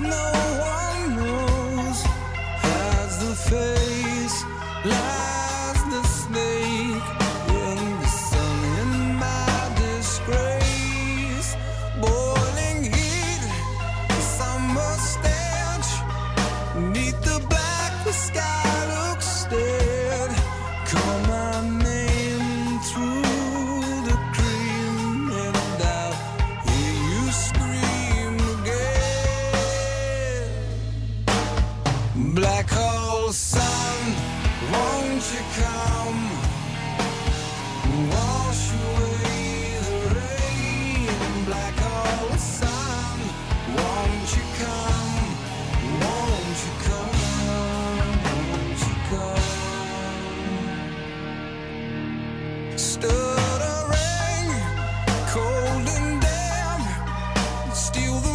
no steal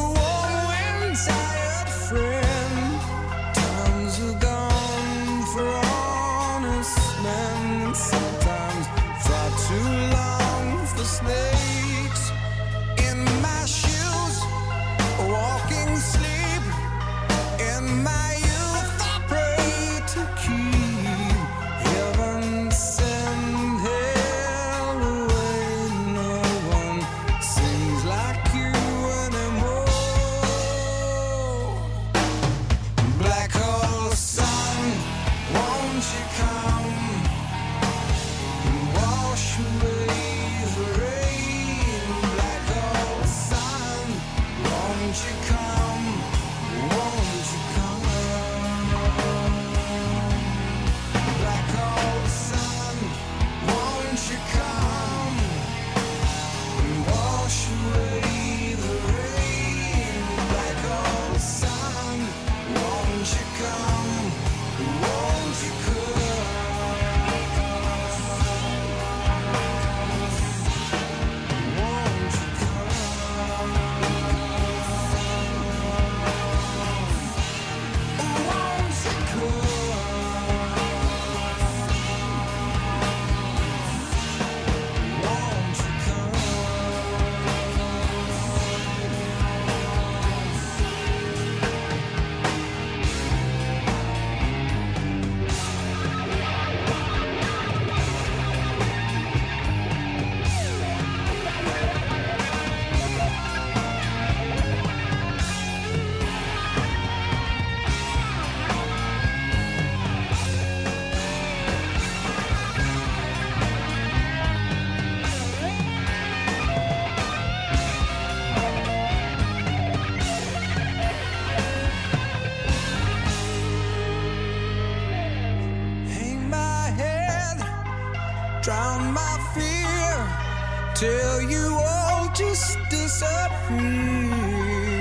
drown my fear, till you all just disappear.